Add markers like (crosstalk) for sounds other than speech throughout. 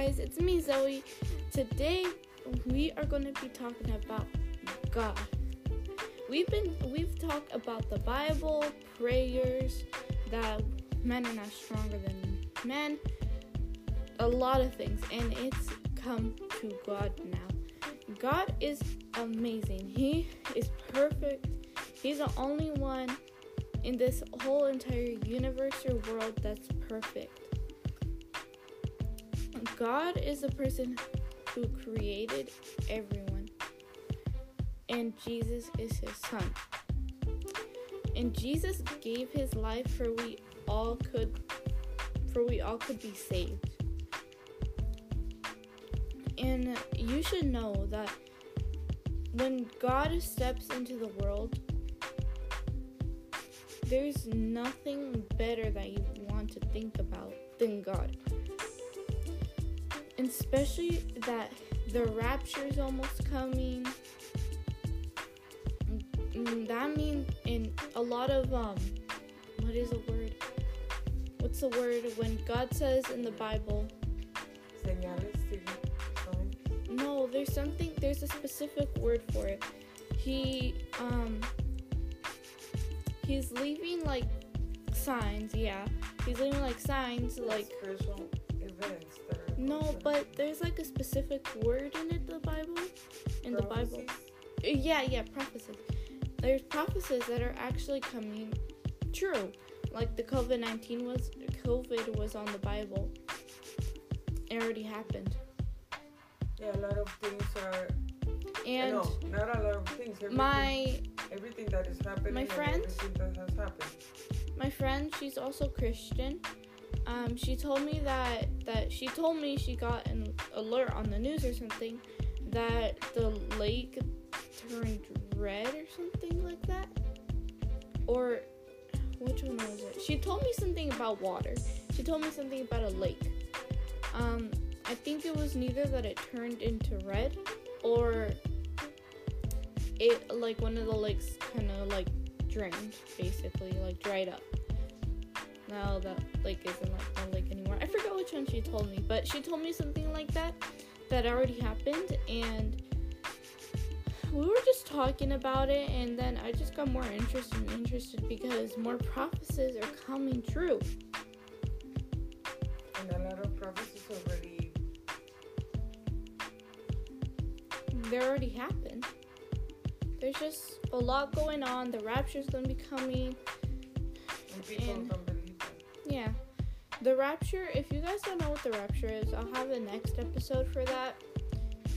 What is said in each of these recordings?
guys, it's me Zoe. Today we are going to be talking about God. We've been we've talked about the Bible, prayers, that men are not stronger than men, a lot of things, and it's come to God now. God is amazing. He is perfect. He's the only one in this whole entire universe or world that's perfect. God is the person who created everyone, and Jesus is his son. And Jesus gave his life for we all could for we all could be saved. And you should know that when God steps into the world, there's nothing better that you want to think about than God especially that the rapture is almost coming. Mm, that means in a lot of um, what is the word? What's the word when God says in the Bible? No, there's something. There's a specific word for it. He um, he's leaving like signs. Yeah, he's leaving like signs, like events. No, but there's like a specific word in it, the Bible, in the Bible. Yeah, yeah, prophecies. There's prophecies that are actually coming true. Like the COVID nineteen was COVID was on the Bible. It already happened. Yeah, a lot of things are. And no, not a lot of things. Everything, my everything that is happening. My friend. Everything that has happened. My friend, she's also Christian um, she told me that that she told me she got an alert on the news or something that the lake turned red or something like that. Or which one was it? She told me something about water. She told me something about a lake. Um, I think it was neither that it turned into red or it like one of the lakes kind of like drained, basically like dried up now that lake isn't like lake anymore. I forgot which one she told me, but she told me something like that that already happened and we were just talking about it and then I just got more interested and interested because more prophecies are coming true. And a lot of prophecies already they already happened. There's just a lot going on. The rapture's gonna be coming. And people and yeah. The Rapture, if you guys don't know what the Rapture is, I'll have the next episode for that.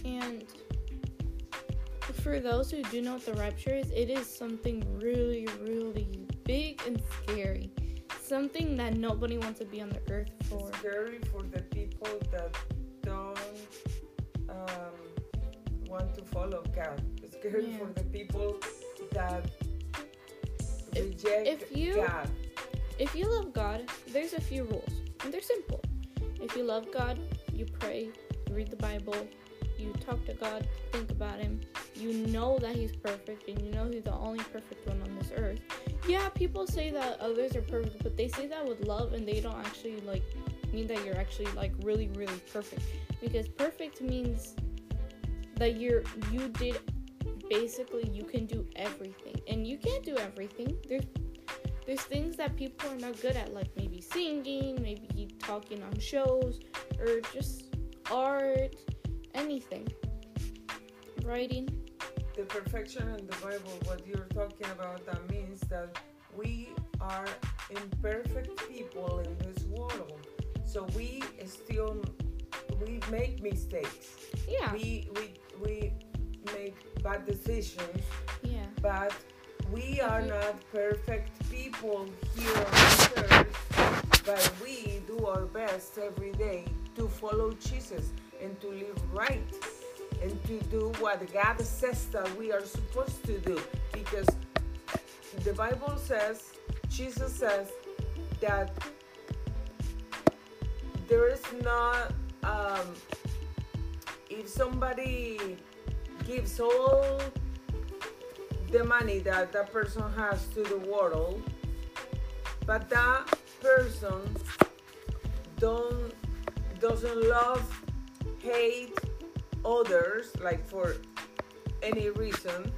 And for those who do know what the Rapture is, it is something really, really big and scary. Something that nobody wants to be on the earth for. It's scary for the people that don't um, want to follow God. It's scary yeah. for the people that reject if, if you, God if you love God, there's a few rules, and they're simple. If you love God, you pray, you read the Bible, you talk to God, think about Him, you know that He's perfect, and you know He's the only perfect one on this earth. Yeah, people say that others are perfect, but they say that with love, and they don't actually like mean that you're actually like really, really perfect. Because perfect means that you're you did basically you can do everything, and you can't do everything. There's there's things that people are not good at, like maybe singing, maybe talking on shows, or just art, anything. Writing. The perfection in the Bible, what you're talking about, that means that we are imperfect people in this world. So we still we make mistakes. Yeah. We we we make bad decisions. Yeah. But we are not perfect people here on earth, but we do our best every day to follow Jesus and to live right and to do what God says that we are supposed to do. Because the Bible says, Jesus says that there is not, um, if somebody gives all the money that that person has to the world, but that person don't doesn't love hate others, like for any reason,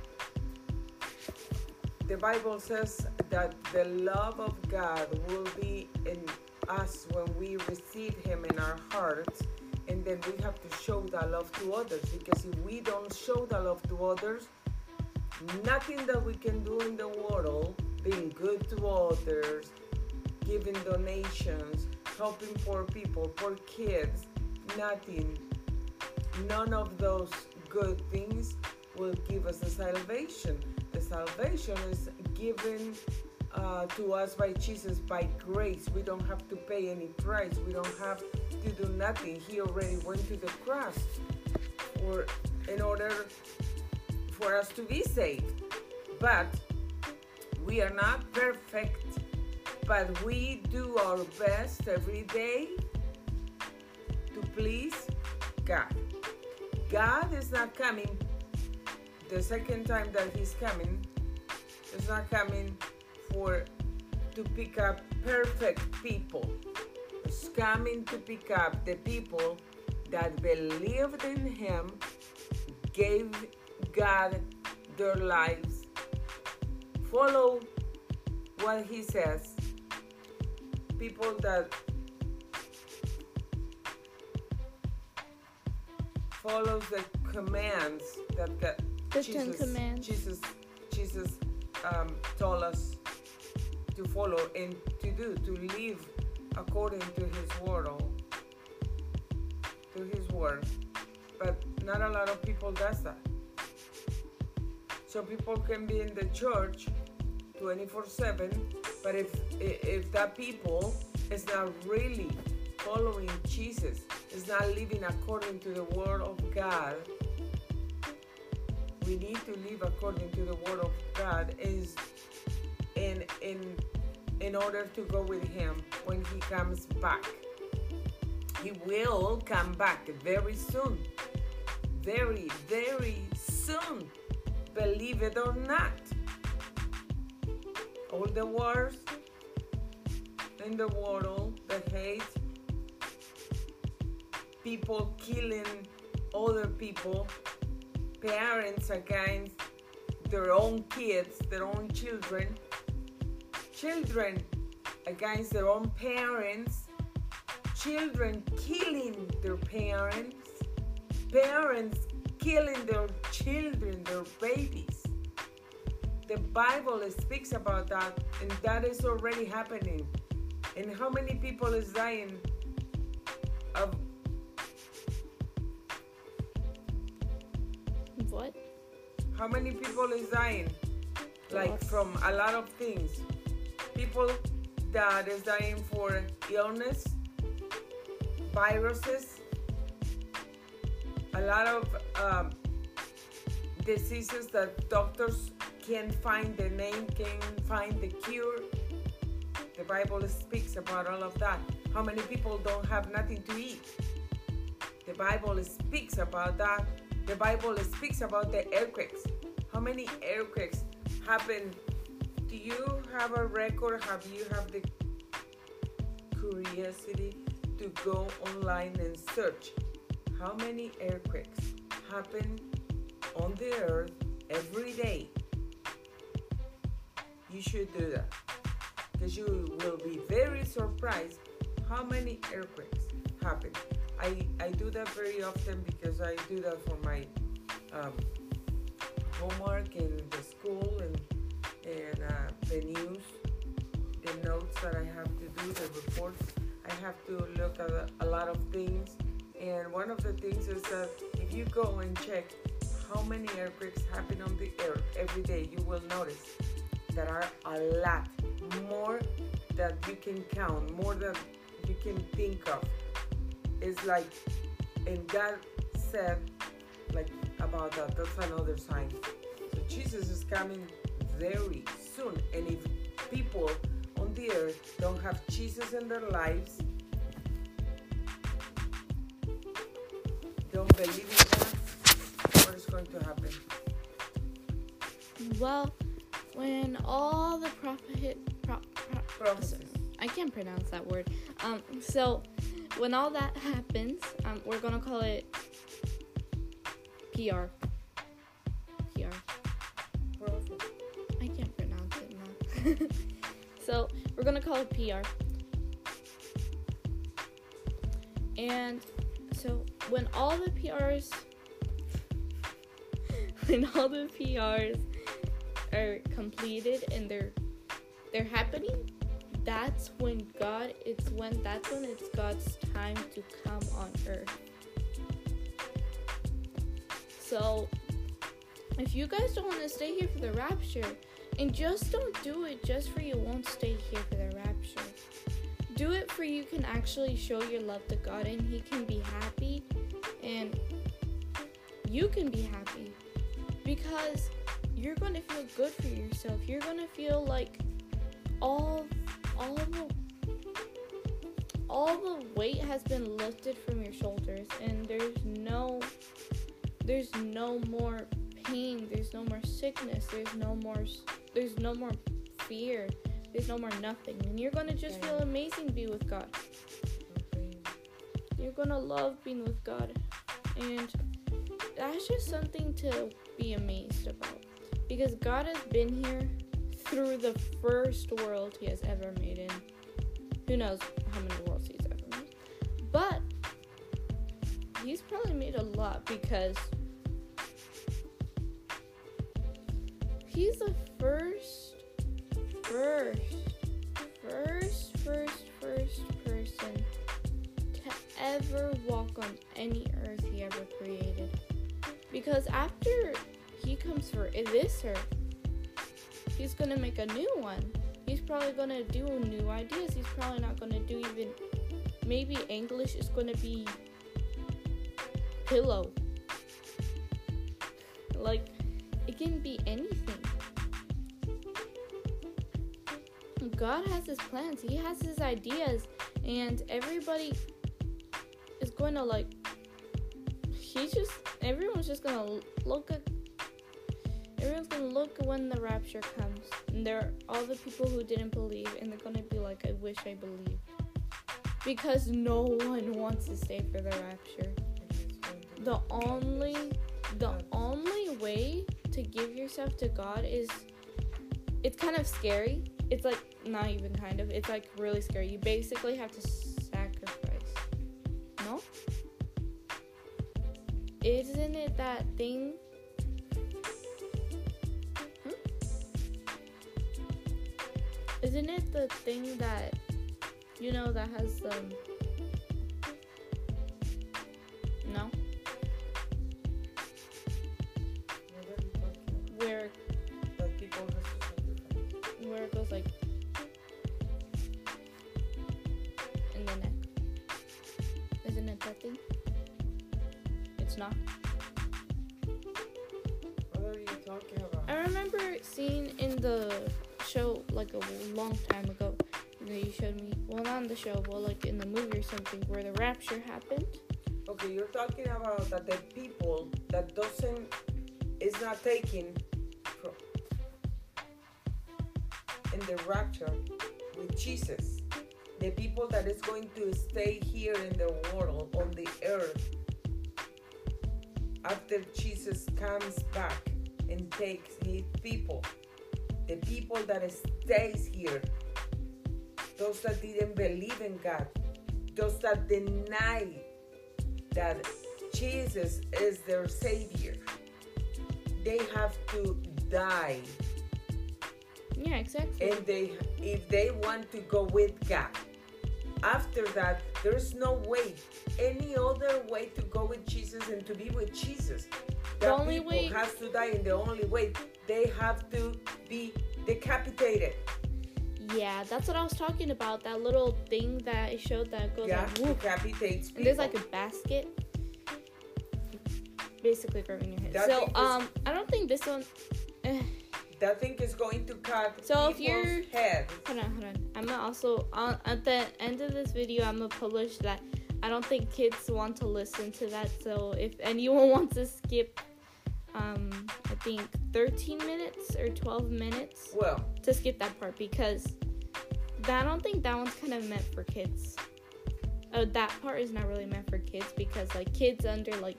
the Bible says that the love of God will be in us when we receive Him in our hearts, and then we have to show that love to others. Because if we don't show that love to others, nothing that we can do in the world, being good to others, giving donations, helping poor people, poor kids, nothing, none of those good things will give us the salvation. The salvation is given uh, to us by Jesus by grace. We don't have to pay any price. We don't have to do nothing. He already went to the cross for in order for us to be saved. But we are not perfect, but we do our best every day to please God. God is not coming the second time that He's coming, is not coming for to pick up perfect people. It's coming to pick up the people that believed in Him, gave God their lives, follow what He says. People that follows the commands that God, The Jesus, Commands. Jesus, Jesus um, told us to follow and to do, to live according to His word, to His word. But not a lot of people does that. So people can be in the church 24/7, but if if that people is not really following Jesus, is not living according to the word of God, we need to live according to the word of God is in in in order to go with him when he comes back. He will come back very soon. Very, very soon. Believe it or not. All the wars in the world, the hate, people killing other people, parents against their own kids, their own children, children against their own parents, children killing their parents, parents killing their children, their babies. The Bible speaks about that, and that is already happening. And how many people is dying of What? How many people is dying? Like from a lot of things. People that is dying for illness, viruses, a lot of um, diseases that doctors can't find the name, can't find the cure. The Bible speaks about all of that. How many people don't have nothing to eat? The Bible speaks about that. The Bible speaks about the earthquakes. How many earthquakes happen? Do you have a record? Have you have the curiosity to go online and search how many earthquakes happen on the earth every day? You should do that because you will be very surprised how many earthquakes happen. I, I do that very often because I do that for my um, homework in the school and, and uh, the news, the notes that I have to do, the reports. I have to look at a, a lot of things. And one of the things is that if you go and check how many earthquakes happen on the earth every day, you will notice there are a lot more that you can count, more than you can think of. It's like, and God said, like about that. That's another sign. So Jesus is coming very soon, and if people on the earth don't have Jesus in their lives, don't believe in that, what is going to happen? Well, when all the prophet, pro, pro, Prophecies. I can't pronounce that word. Um, so when all that happens, um, we're gonna call it PR. PR. I can't pronounce it now. (laughs) so we're gonna call it PR. And so when all the PRs, when all the PRs are completed and they're they're happening, that's when God. It's when that's when it's God's time to come on earth. So if you guys don't want to stay here for the rapture, and just don't do it just for you won't stay here for the rapture. Do it for you can actually show your love to God and He can be happy. And you can be happy because you're gonna feel good for yourself. You're gonna feel like all all the all the weight has been lifted from your shoulders and there's no there's no more pain. There's no more sickness. There's no more there's no more fear there's no more nothing. And you're gonna just feel amazing be with god. You're gonna love being with god. And that's just something to be amazed about. Because god has been here through the first world he has ever made in. Who knows how many worlds he's ever made. But he's probably made a lot because he's the walk on any earth he ever created. Because after he comes for this earth he's gonna make a new one. He's probably gonna do new ideas. He's probably not gonna do even maybe english is gonna be pillow. Like it can be anything. God has his plans. He has his ideas. And everybody going to like he's just everyone's just gonna look at everyone's gonna look when the rapture comes. And there are all the people who didn't believe and they're gonna be like i wish i believed. Because no one wants to stay for the rapture. The only the only way to give yourself to god is it's kind of scary. It's like not even kind of it's like really scary. You basically have to isn't it that thing Hmm? isn't it the thing that you know that has um the show, well, like in the movie or something where the rapture happened. Okay, you're talking about that the people that doesn't is not taken from in the rapture with Jesus. The people that is going to stay here in the world on the earth after Jesus comes back and takes his people. The people that stays here. Those that didn't believe in God. Those that deny that Jesus is their savior. They have to die, Yeah, exactly. and they if they want to go with God. After that, there's no way, any other way to go with Jesus and to be with Jesus. The only people way- has to die, and the only way they have to be decapitated. Yeah, that's what I was talking about. That little thing that it showed that goes yeah, like whoop. decapitates people. And there's like a basket basically covering your head. That so thing is- um I don't think this one eh, that thing is going to cut So if you're- head. hold on, hold on. I'm gonna also on at the end of this video I'm gonna publish that I don't think kids want to listen to that. So if anyone (laughs) wants to skip um I think 13 minutes or 12 minutes Well, to skip that part because that, I don't think that one's kind of meant for kids. Oh, that part is not really meant for kids because like kids under like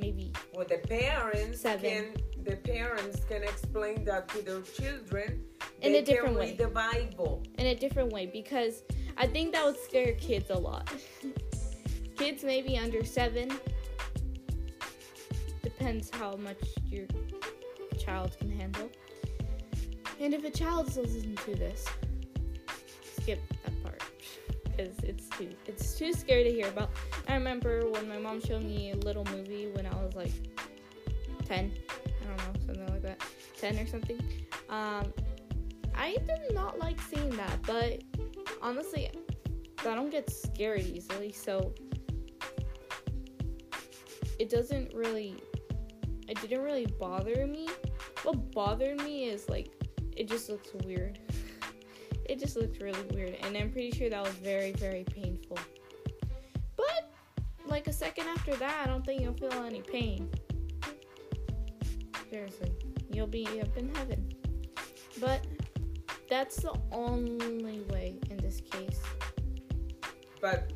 maybe Well, the parents Seven. can the parents can explain that to their children. In They a different way. the Bible. in a different way because I think that would scare kids a lot. (laughs) kids maybe under seven. Depends how much your child can handle. And if a child is listening to this, skip that part because it's too it's too scary to hear about. I remember when my mom showed me a little movie when I was like ten. I don't know something like that, ten or something. Um, I did not like seeing that, but honestly, I don't get scared easily, so it doesn't really. It didn't really bother me. What bothered me is like it just looks weird. (laughs) It just looks really weird, and I'm pretty sure that was very, very painful. But like a second after that, I don't think you'll feel any pain. Seriously, you'll be up in heaven. But that's the only way in this case. But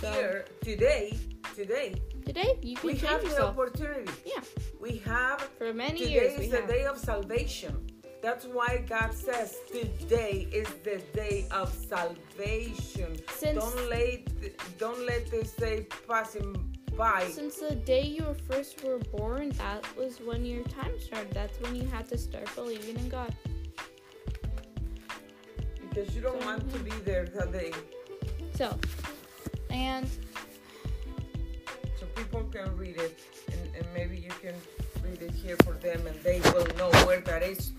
So- here today, today Today, you can we change have the opportunity. Yeah. We have For many today years, we is the have. day of salvation. That's why God says today is the day of salvation. Since don't let don't let this day passing by. since the day you were first were born, that was when your time started. That's when you had to start believing in God. Because you don't want to mm-hmm. be there that day. So, and So people can read it and, and maybe you can read it here for them and they will know where that is.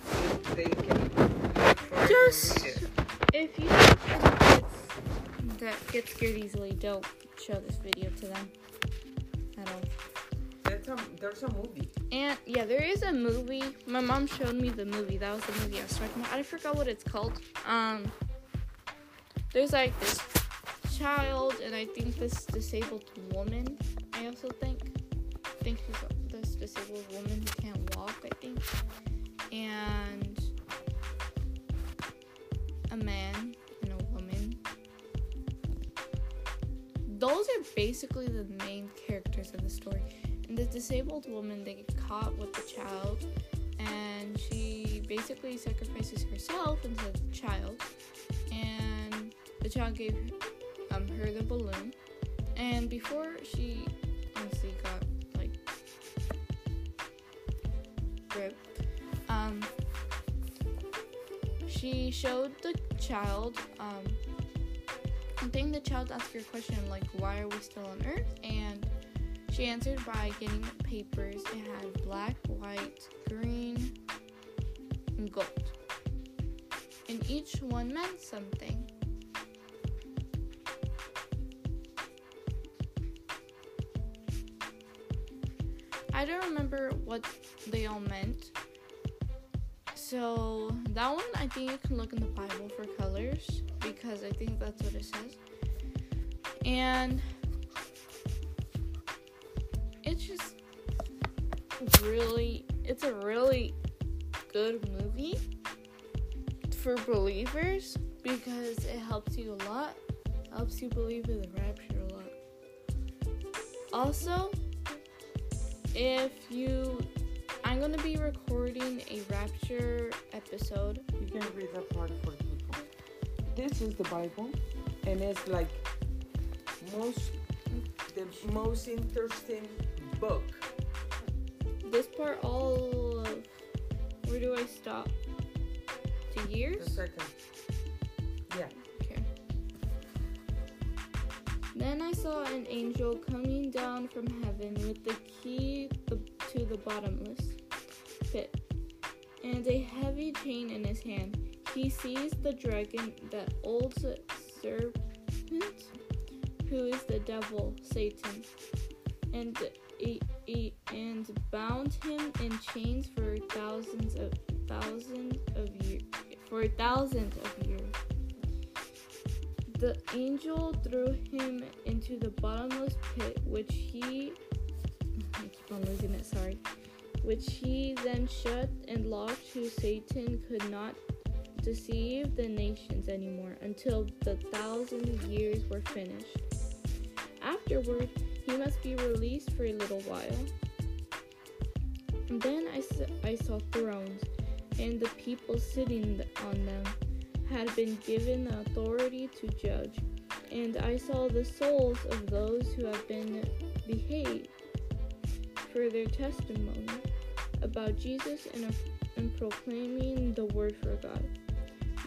They can look for it and Just- if you kids that get scared easily, don't show this video to them at all. There's a, there's a movie. And yeah, there is a movie. My mom showed me the movie. That was the movie I was talking about. I forgot what it's called. Um, there's like this child, and I think this disabled woman. I also think, think she's this disabled woman who can't walk. I think, and a man and a woman. Those are basically the main characters of the story. And the disabled woman, they get caught with the child, and she basically sacrifices herself into the child. And the child gave um, her the balloon. And before she honestly got like ripped, um, she showed the child. Um, I think the child asked her a question like, "Why are we still on Earth?" and she answered by getting papers. It had black, white, green, and gold. And each one meant something. I don't remember what they all meant. So that one I think you can look in the Bible for colors because I think that's what it says. And it's just really it's a really good movie for believers because it helps you a lot helps you believe in the rapture a lot also if you i'm to be recording a rapture episode You can read that part for people. This is the Bible, and it's like most the most interesting book. this part all of where do i stop to The years second. Yeah. Then I saw an angel coming down from heaven with the key to the bottomless pit and a heavy chain in his hand. He seized the dragon, that old serpent, who is the devil, Satan, and and bound him in chains for thousands of thousands of years for thousands of years. The angel threw him into the bottomless pit, which he I keep on losing it, sorry. Which he then shut and locked so Satan could not deceive the nations anymore until the thousand years were finished. Afterward, he must be released for a little while. And Then I, I saw thrones, and the people sitting on them had been given the authority to judge. And I saw the souls of those who have been behaved for their testimony about Jesus and, and proclaiming the word for God.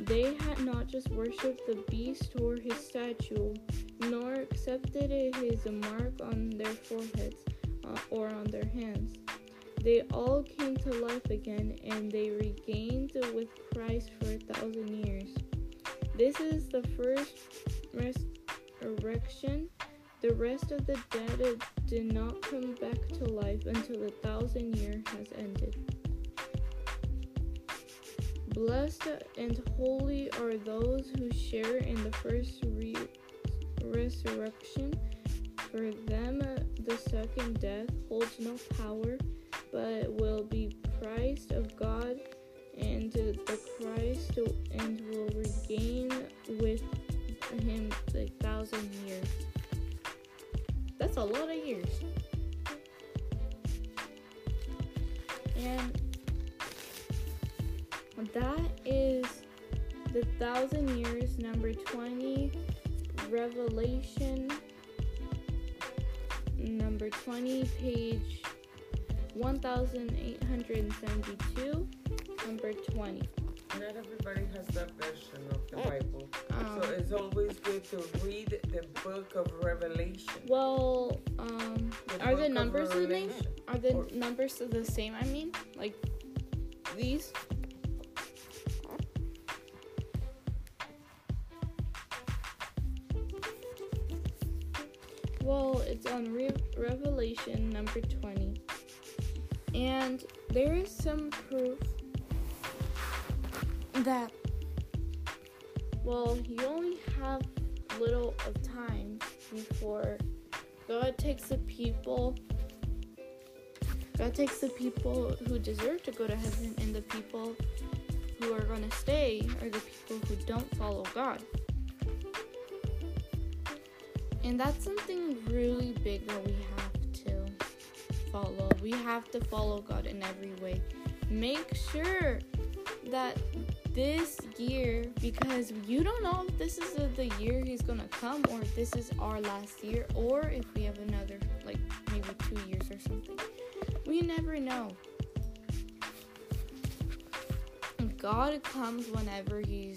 They had not just worshipped the beast or his statue, nor accepted his mark on their foreheads uh, or on their hands. They all came to life again, and they regained with Christ for a thousand years. This is the first resurrection. The rest of the dead did not come back to life until the thousand year has ended. Blessed and holy are those who share in the first re- resurrection. For them, the second death holds no power, but will be Christ of God and the Christ and will regain with him the thousand years. That's a lot of years. And that is the thousand years, number 20, Revelation, number 20, page 1872, number 20. Not everybody has that version of the Bible. Um, so it's always good to read the book of Revelation. Well, um, the are the numbers the same? Are the or, numbers the same? I mean, like these? Well, it's on Re- Revelation number 20. And there is some proof that, well, you only have little of time before God takes the people. God takes the people who deserve to go to heaven, and the people who are going to stay are the people who don't follow God. And that's something really big that we have follow. We have to follow God in every way. Make sure that this year, because you don't know if this is the year He's gonna come, or if this is our last year, or if we have another, like maybe two years or something. We never know. God comes whenever He's,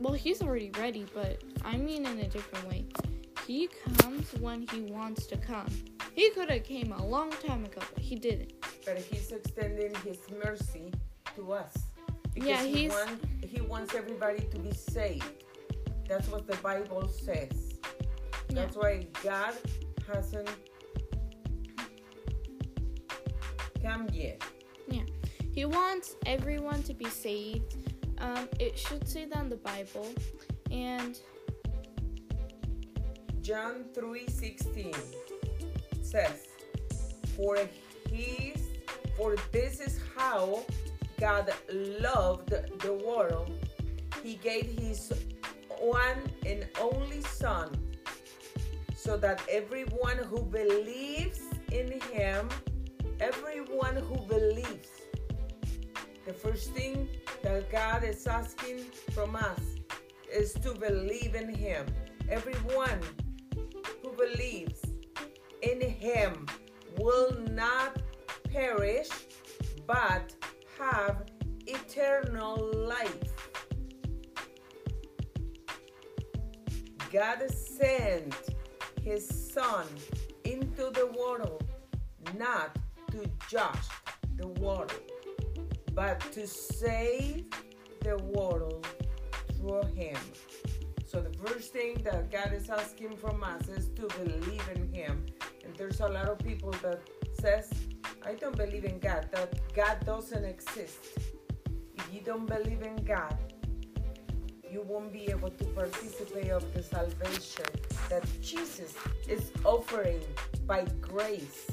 well, He's already ready, but I mean in a different way. He comes when he wants to come. He could have came a long time ago, but he didn't. But he's extending his mercy to us. Because yeah, he's... He, want, he wants everybody to be saved. That's what the Bible says. Yeah. That's why God hasn't come yet. Yeah. He wants everyone to be saved. Um, it should say that in the Bible. And John 3:16 "For his for this is how God loved the world. He gave his one and only son so that everyone who believes in him, everyone who believes, the first thing that God is asking from us is to believe in him. Everyone who believes in him will not perish but have eternal life. God sent his son into the world not to judge the world but to save the world through him. So the first thing that God is asking from us is to believe in Him. And there's a lot of people that says, I don't believe in God, that God doesn't exist. If you don't believe in God, you won't be able to participate of the salvation that Jesus is offering by grace.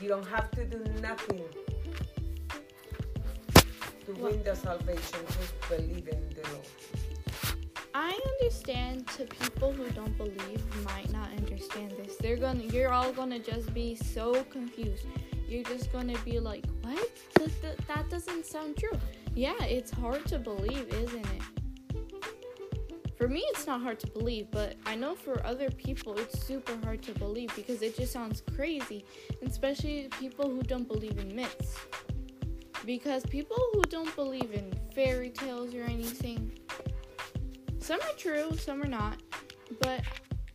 You don't have to do nothing to win the salvation, just believe in the Lord. I understand to people who don't believe might not understand this. They're gonna you're all gonna just be so confused. You're just gonna be like, what? That, that, that doesn't sound true. Yeah, it's hard to believe, isn't it? For me, it's not hard to believe, but I know for other people, it's super hard to believe because it just sounds crazy, especially people who don't believe in myths. Because people who don't believe in fairy tales or anything, some are true, some are not, but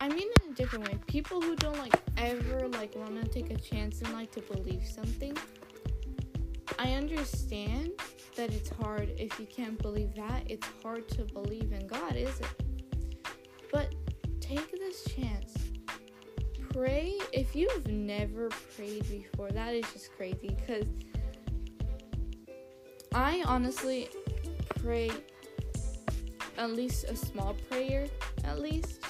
I mean in a different way. People who don't like ever like want to take a chance in like to believe something, I understand that it's hard if you can't believe that. It's hard to believe in God, is it? But take this chance. Pray if you've never prayed before. That is just crazy because I honestly pray at least a small prayer, at least.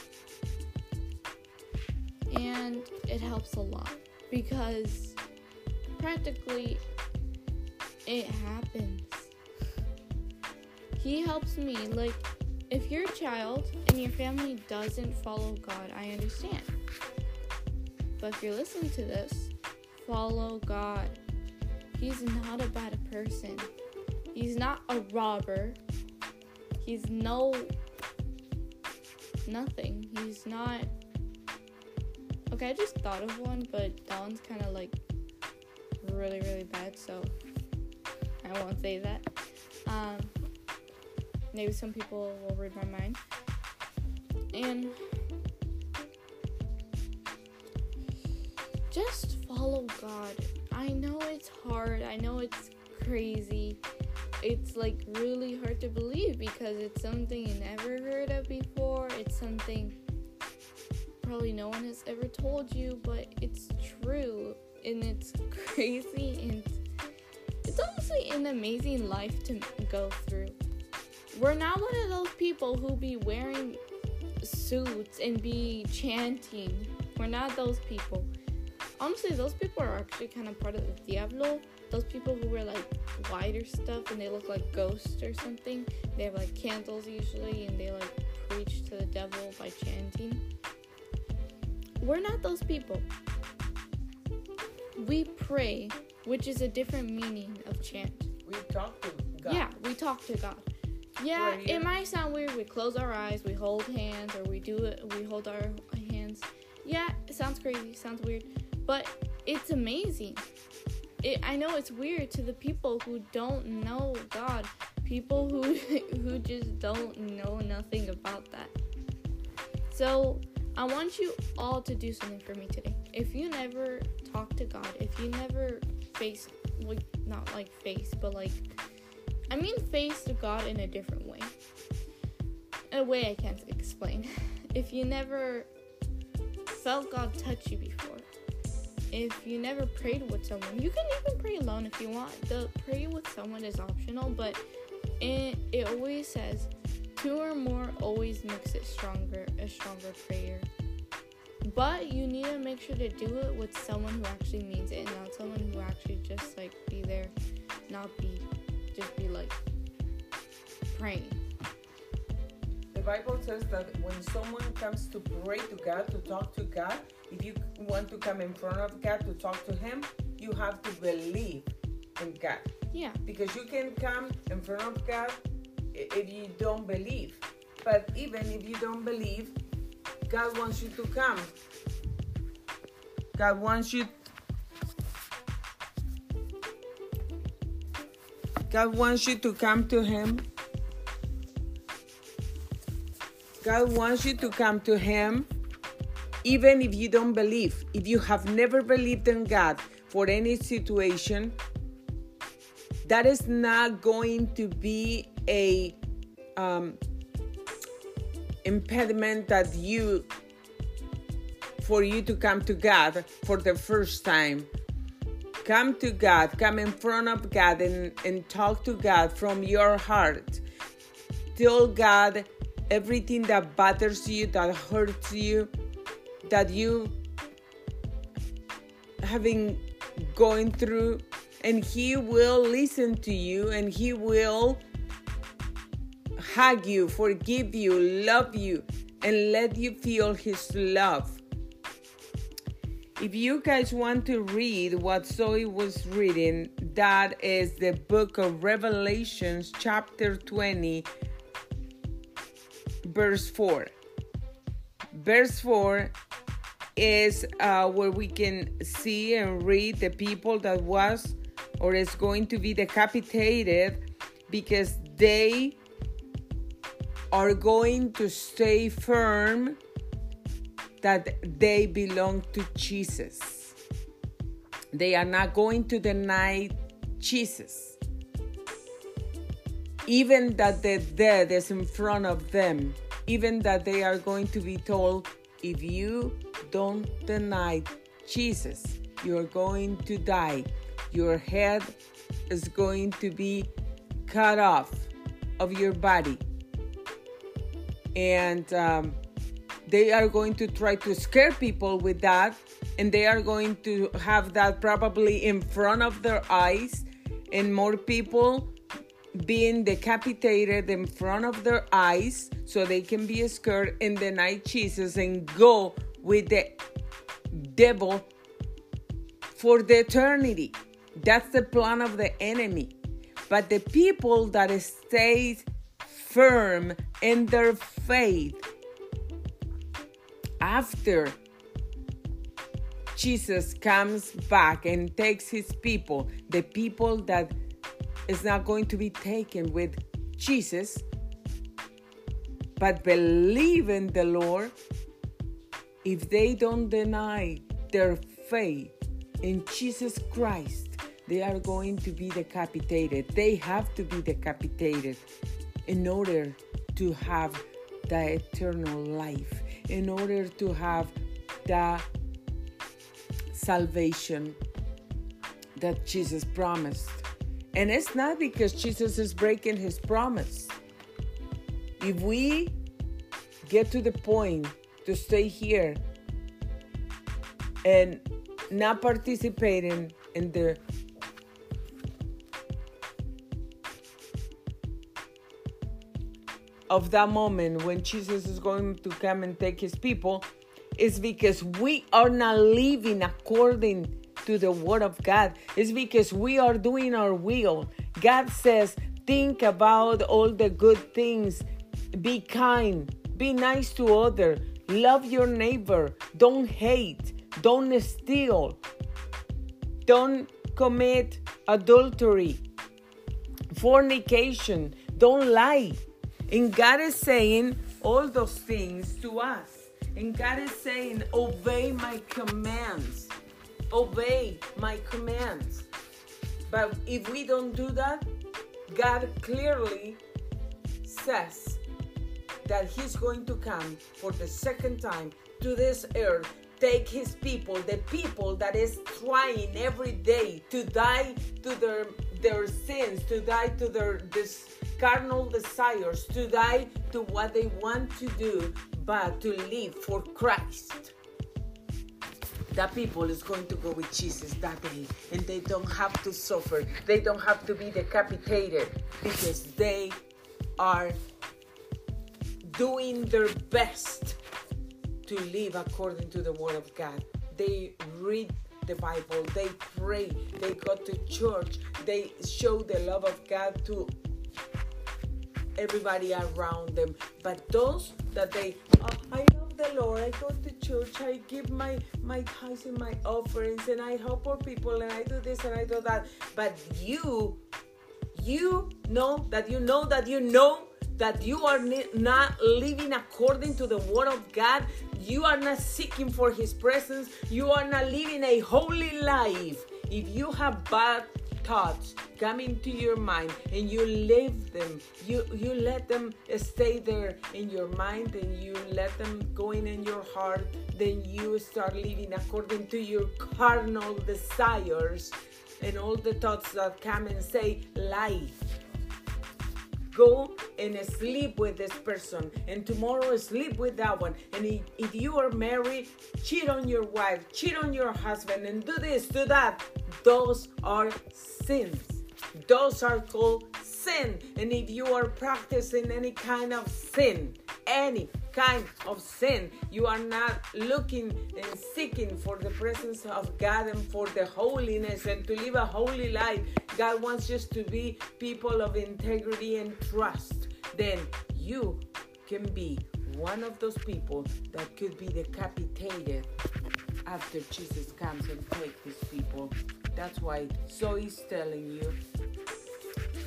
And it helps a lot because practically it happens. He helps me. Like, if you're a child and your family doesn't follow God, I understand. But if you're listening to this, follow God. He's not a bad person. He's not a robber. He's no nothing. He's not Okay, I just thought of one, but that one's kind of like really, really bad, so I won't say that. Um, maybe some people will read my mind. And just follow God. I know it's hard, I know it's crazy. It's like really hard to believe because it's something you never heard of before. It's something probably no one has ever told you, but it's true and it's (laughs) crazy and it's honestly an amazing life to go through. We're not one of those people who be wearing suits and be chanting. We're not those people. Honestly, those people are actually kind of part of the Diablo. Those people who wear like whiter stuff and they look like ghosts or something. They have like candles usually and they like preach to the devil by chanting. We're not those people. We pray, which is a different meaning of chant. We talk to God. Yeah, we talk to God. Yeah, it might sound weird. We close our eyes, we hold hands, or we do it. We hold our hands. Yeah, it sounds crazy, sounds weird, but it's amazing. It, I know it's weird to the people who don't know God, people who (laughs) who just don't know nothing about that. So I want you all to do something for me today. If you never talk to God, if you never face like not like face, but like I mean face to God in a different way. A way I can't explain. (laughs) If you never felt God touch you before, if you never prayed with someone, you can even pray alone if you want. The pray with someone is optional, but it, it always says two or more always makes it stronger, a stronger prayer. But you need to make sure to do it with someone who actually means it not someone who actually just like be there, not be just be like praying. Bible says that when someone comes to pray to God, to talk to God, if you want to come in front of God to talk to Him, you have to believe in God. Yeah. Because you can come in front of God if you don't believe. But even if you don't believe, God wants you to come. God wants you God wants you to come to him. God wants you to come to him even if you don't believe. If you have never believed in God for any situation, that is not going to be a um, impediment that you for you to come to God for the first time. Come to God, come in front of God and, and talk to God from your heart. Tell God everything that bothers you, that hurts you, that you having going through and he will listen to you and he will hug you, forgive you, love you, and let you feel His love. If you guys want to read what Zoe was reading, that is the book of Revelations, chapter 20, verse 4. Verse 4 is uh, where we can see and read the people that was or is going to be decapitated because they are going to stay firm that they belong to Jesus. They are not going to deny Jesus. Even that the dead is in front of them, even that they are going to be told, if you don't deny Jesus, you're going to die. Your head is going to be cut off of your body. And um, they are going to try to scare people with that. And they are going to have that probably in front of their eyes. And more people being decapitated in front of their eyes so they can be scared and deny Jesus and go with the devil for the eternity. That's the plan of the enemy. But the people that stay firm in their faith after Jesus comes back and takes his people, the people that is not going to be taken with Jesus, but believe in the Lord, if they don't deny their faith in Jesus Christ, they are going to be decapitated. They have to be decapitated in order to have the eternal life, in order to have the salvation that Jesus promised. And it's not because Jesus is breaking his promise. If we get to the point to stay here and not participating in the of that moment when Jesus is going to come and take his people is because we are not living according to the word of God. is because we are doing our will. God says, think about all the good things. Be kind. Be nice to other. Love your neighbor. Don't hate. Don't steal. Don't commit adultery. Fornication. Don't lie. And God is saying all those things to us. And God is saying, Obey my commands. Obey my commands. But if we don't do that, God clearly says that He's going to come for the second time to this earth, take His people, the people that is trying every day to die to their their sins, to die to their this carnal desires, to die to what they want to do, but to live for Christ. That people is going to go with Jesus that day, and they don't have to suffer. They don't have to be decapitated because they are doing their best to live according to the Word of God. They read the Bible, they pray, they go to church, they show the love of God to everybody around them. But those that they, oh, I love the Lord, I go to church, I give my my tithes and my offerings, and I help poor people, and I do this and I do that. But you, you know that you know that you know that you are not living according to the word of God. You are not seeking for his presence. You are not living a holy life. If you have bad thoughts come into your mind and you leave them. You you let them stay there in your mind and you let them go in in your heart. Then you start living according to your carnal desires and all the thoughts that come and say lie go and sleep with this person and tomorrow sleep with that one. And if, you are married cheat on your wife cheat on your husband and do this do that. Those are sins. Those are called sin. And if you are practicing any kind of sin, any kind of sin, you are not looking and seeking for the presence of God and for the holiness and to live a holy life. God wants us to be people of integrity and trust. Then you can be one of those people that could be decapitated after Jesus comes and take these people. That's why Zoe is telling you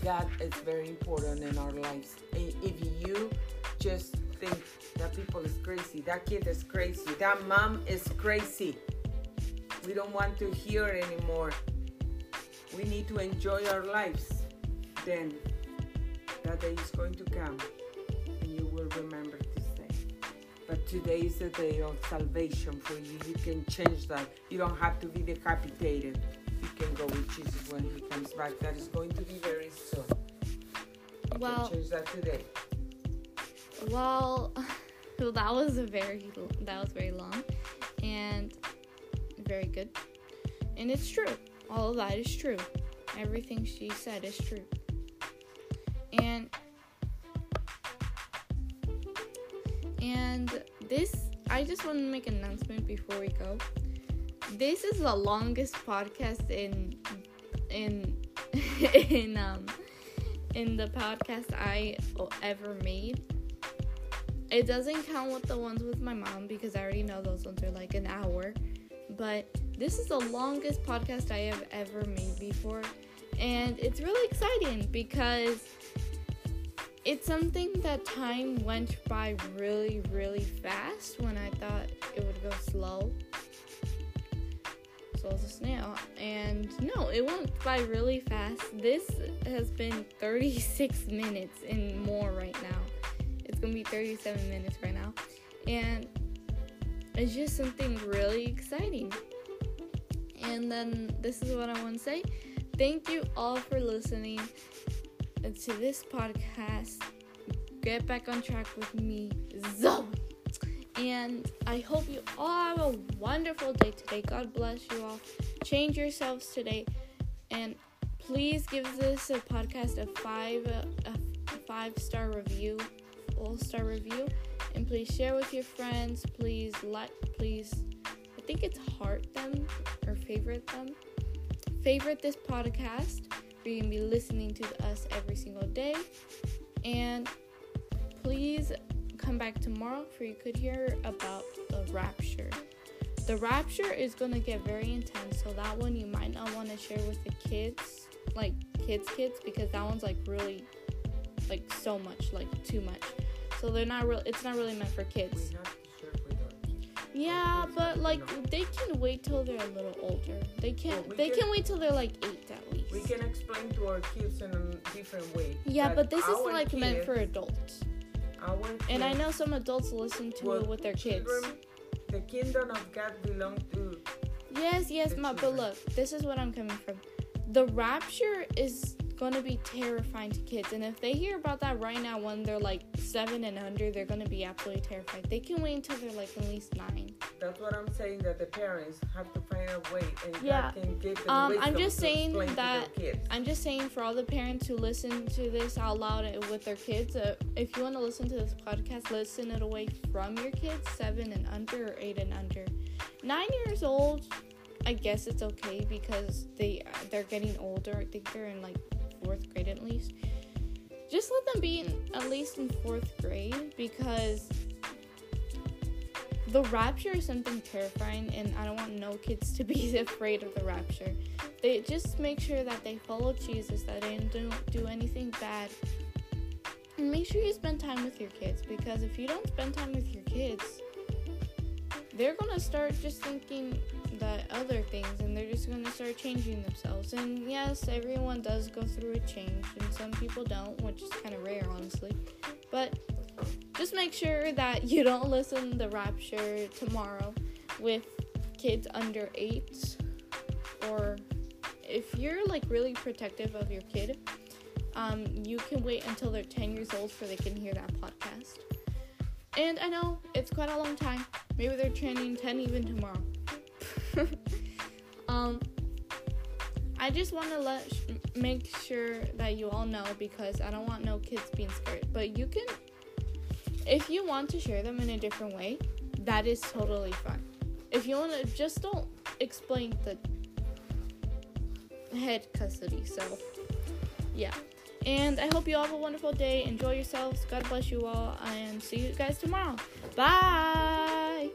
God is very important in our lives. If you just think that people is crazy, that kid is crazy, that mom is crazy, we don't want to hear anymore. We need to enjoy our lives. Then that day is going to come and you will remember this day. But today is the day of salvation for you. You can change that. You don't have to be decapitated you can go with Jesus when he comes back. That is going to be very soon. You Well- can change that today. Well, (laughs) that was a very that was very long, and very good, and it's true. All of that is true. Everything she said is true. And and this, I just want to make an announcement before we go. This is the longest podcast in in (laughs) in um in the podcast I ever made. It doesn't count with the ones with my mom because I already know those ones are like an hour. But this is the longest podcast I have ever made before. And it's really exciting because it's something that time went by really, really fast when I thought it would go slow. Slow as a snail. And no, it went by really fast. This has been 36 minutes and more right now. Gonna be 37 minutes right now. And it's just something really exciting. And then this is what I want to say. Thank you all for listening to this podcast. Get back on track with me, Zoe. And I hope you all have a wonderful day today. God bless you all. Change yourselves today. And please give this a podcast a five a five star review, all star review. And please share with your friends. Please like please I think it's heart them or favorite them. Favorite this podcast. Where you can be listening to us every single day. And please come back tomorrow for you could hear about the rapture. The rapture is gonna get very intense, so that one you might not want to share with the kids, like kids, kids, because that one's like really, like so much, like too much. So they're not real. It's not really meant for kids. have to share with our kids. Yeah, but like they can wait till they're a little older. They can. Well, we they can- can wait till they're like eight at least. We can explain to our kids in a different way. yeah, but this is our like meant for adults. And I know some adults listen to will- it with their kids. The kingdom of God belongs to Yes, yes, ma, but look, this is what I'm coming from. The rapture is going to be terrifying to kids. And if they hear about that right now when they're like seven and under, they're going to be absolutely terrified. They can wait until they're like at least nine. That's what I'm saying. That the parents have to find a way, and Yeah. God can give them Um, I'm just saying that-. I'm just saying for all the parents who listen to this out loud with their kids, uh, if you want to listen to this podcast, listen it away from your kids, seven and under or eight and under. Nine years old, I guess it's okay because they they're getting older. I think they're in like fourth grade at least. Just let them be in, at least in fourth grade because the rapture is something terrifying, and I don't want no kids to be (laughs) afraid of the rapture. They just make sure that they follow Jesus, that they don't do anything bad. And make sure you spend time with your kids because if you don't spend time with your kids, they're gonna start just thinking that other things and they're just gonna start changing themselves. And yes, everyone does go through a change, and some people don't, which is kind of rare, honestly. But just make sure that (laughs) you don't listen to the rapture tomorrow with kids under eight or if you're like really protective of your kid um, you can wait until they're 10 years old so they can hear that podcast and i know it's quite a long time maybe they're turning 10 even tomorrow (laughs) um, I just want to let sh- make sure that you all know because I don't want no kids being scared. But you can, if you want to share them in a different way, that is totally fine. If you want to, just don't explain the head custody. So, yeah. And I hope you all have a wonderful day. Enjoy yourselves. God bless you all. And see you guys tomorrow. Bye.